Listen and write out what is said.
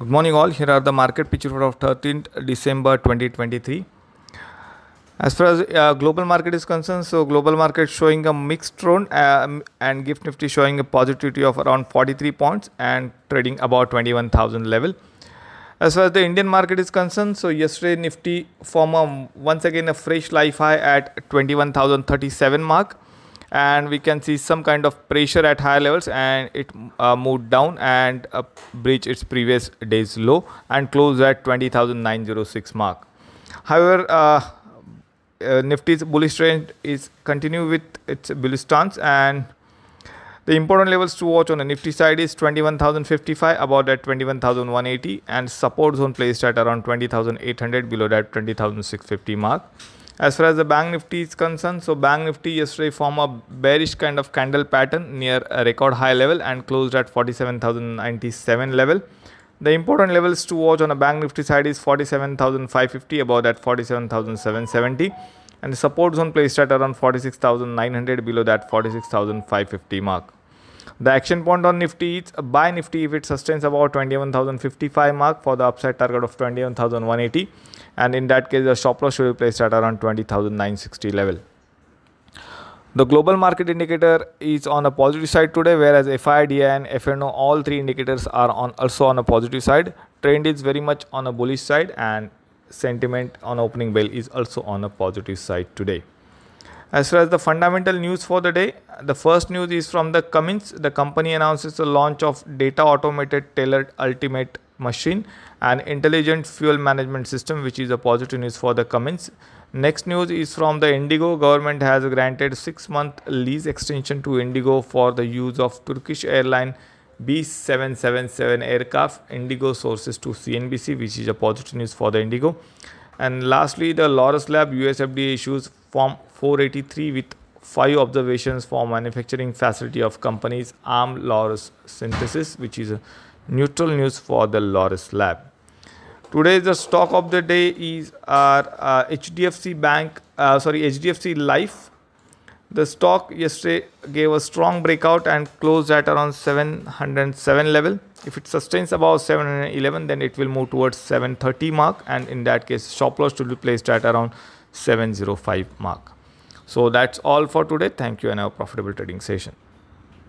Good morning, all. Here are the market picture of 13th December 2023. As far as uh, global market is concerned, so global market showing a mixed trend um, and Gift Nifty showing a positivity of around 43 points and trading about 21,000 level. As far as the Indian market is concerned, so yesterday Nifty formed once again a fresh life high at 21,037 mark and we can see some kind of pressure at higher levels and it uh, moved down and uh, breached its previous day's low and closed at 20,906 mark. However, uh, uh, Nifty's bullish trend is continue with its bullish stance and the important levels to watch on the Nifty side is 21,055 about at 21,180 and support zone placed at around 20,800 below that 20,650 mark. As far as the Bank Nifty is concerned, so Bank Nifty yesterday formed a bearish kind of candle pattern near a record high level and closed at 47,097 level. The important levels to watch on a Bank Nifty side is 47,550 above that 47,770 and the support zone placed at around 46,900 below that 46,550 mark. The action point on Nifty is buy Nifty if it sustains about 21,055 mark for the upside target of 21,180 and in that case the stop loss should be placed at around 20,960 level. The global market indicator is on a positive side today whereas FIDI and FNO all three indicators are on also on a positive side. Trend is very much on a bullish side and sentiment on opening bell is also on a positive side today. As far as the fundamental news for the day, the first news is from the Cummins. The company announces the launch of data automated tailored ultimate machine and intelligent fuel management system which is a positive news for the Cummins. Next news is from the Indigo. Government has granted 6 month lease extension to Indigo for the use of Turkish airline B777 aircraft. Indigo sources to CNBC which is a positive news for the Indigo. And lastly, the Laurus Lab USFDA issues Form 483 with five observations for manufacturing facility of companies ARM Laurus Synthesis, which is a neutral news for the Laurus Lab. Today, the stock of the day is our uh, HDFC Bank, uh, sorry, HDFC Life. The stock yesterday gave a strong breakout and closed at around 707 level. If it sustains above 711, then it will move towards 730 mark, and in that case, stop loss should be placed at around 705 mark. So that's all for today. Thank you and have a profitable trading session.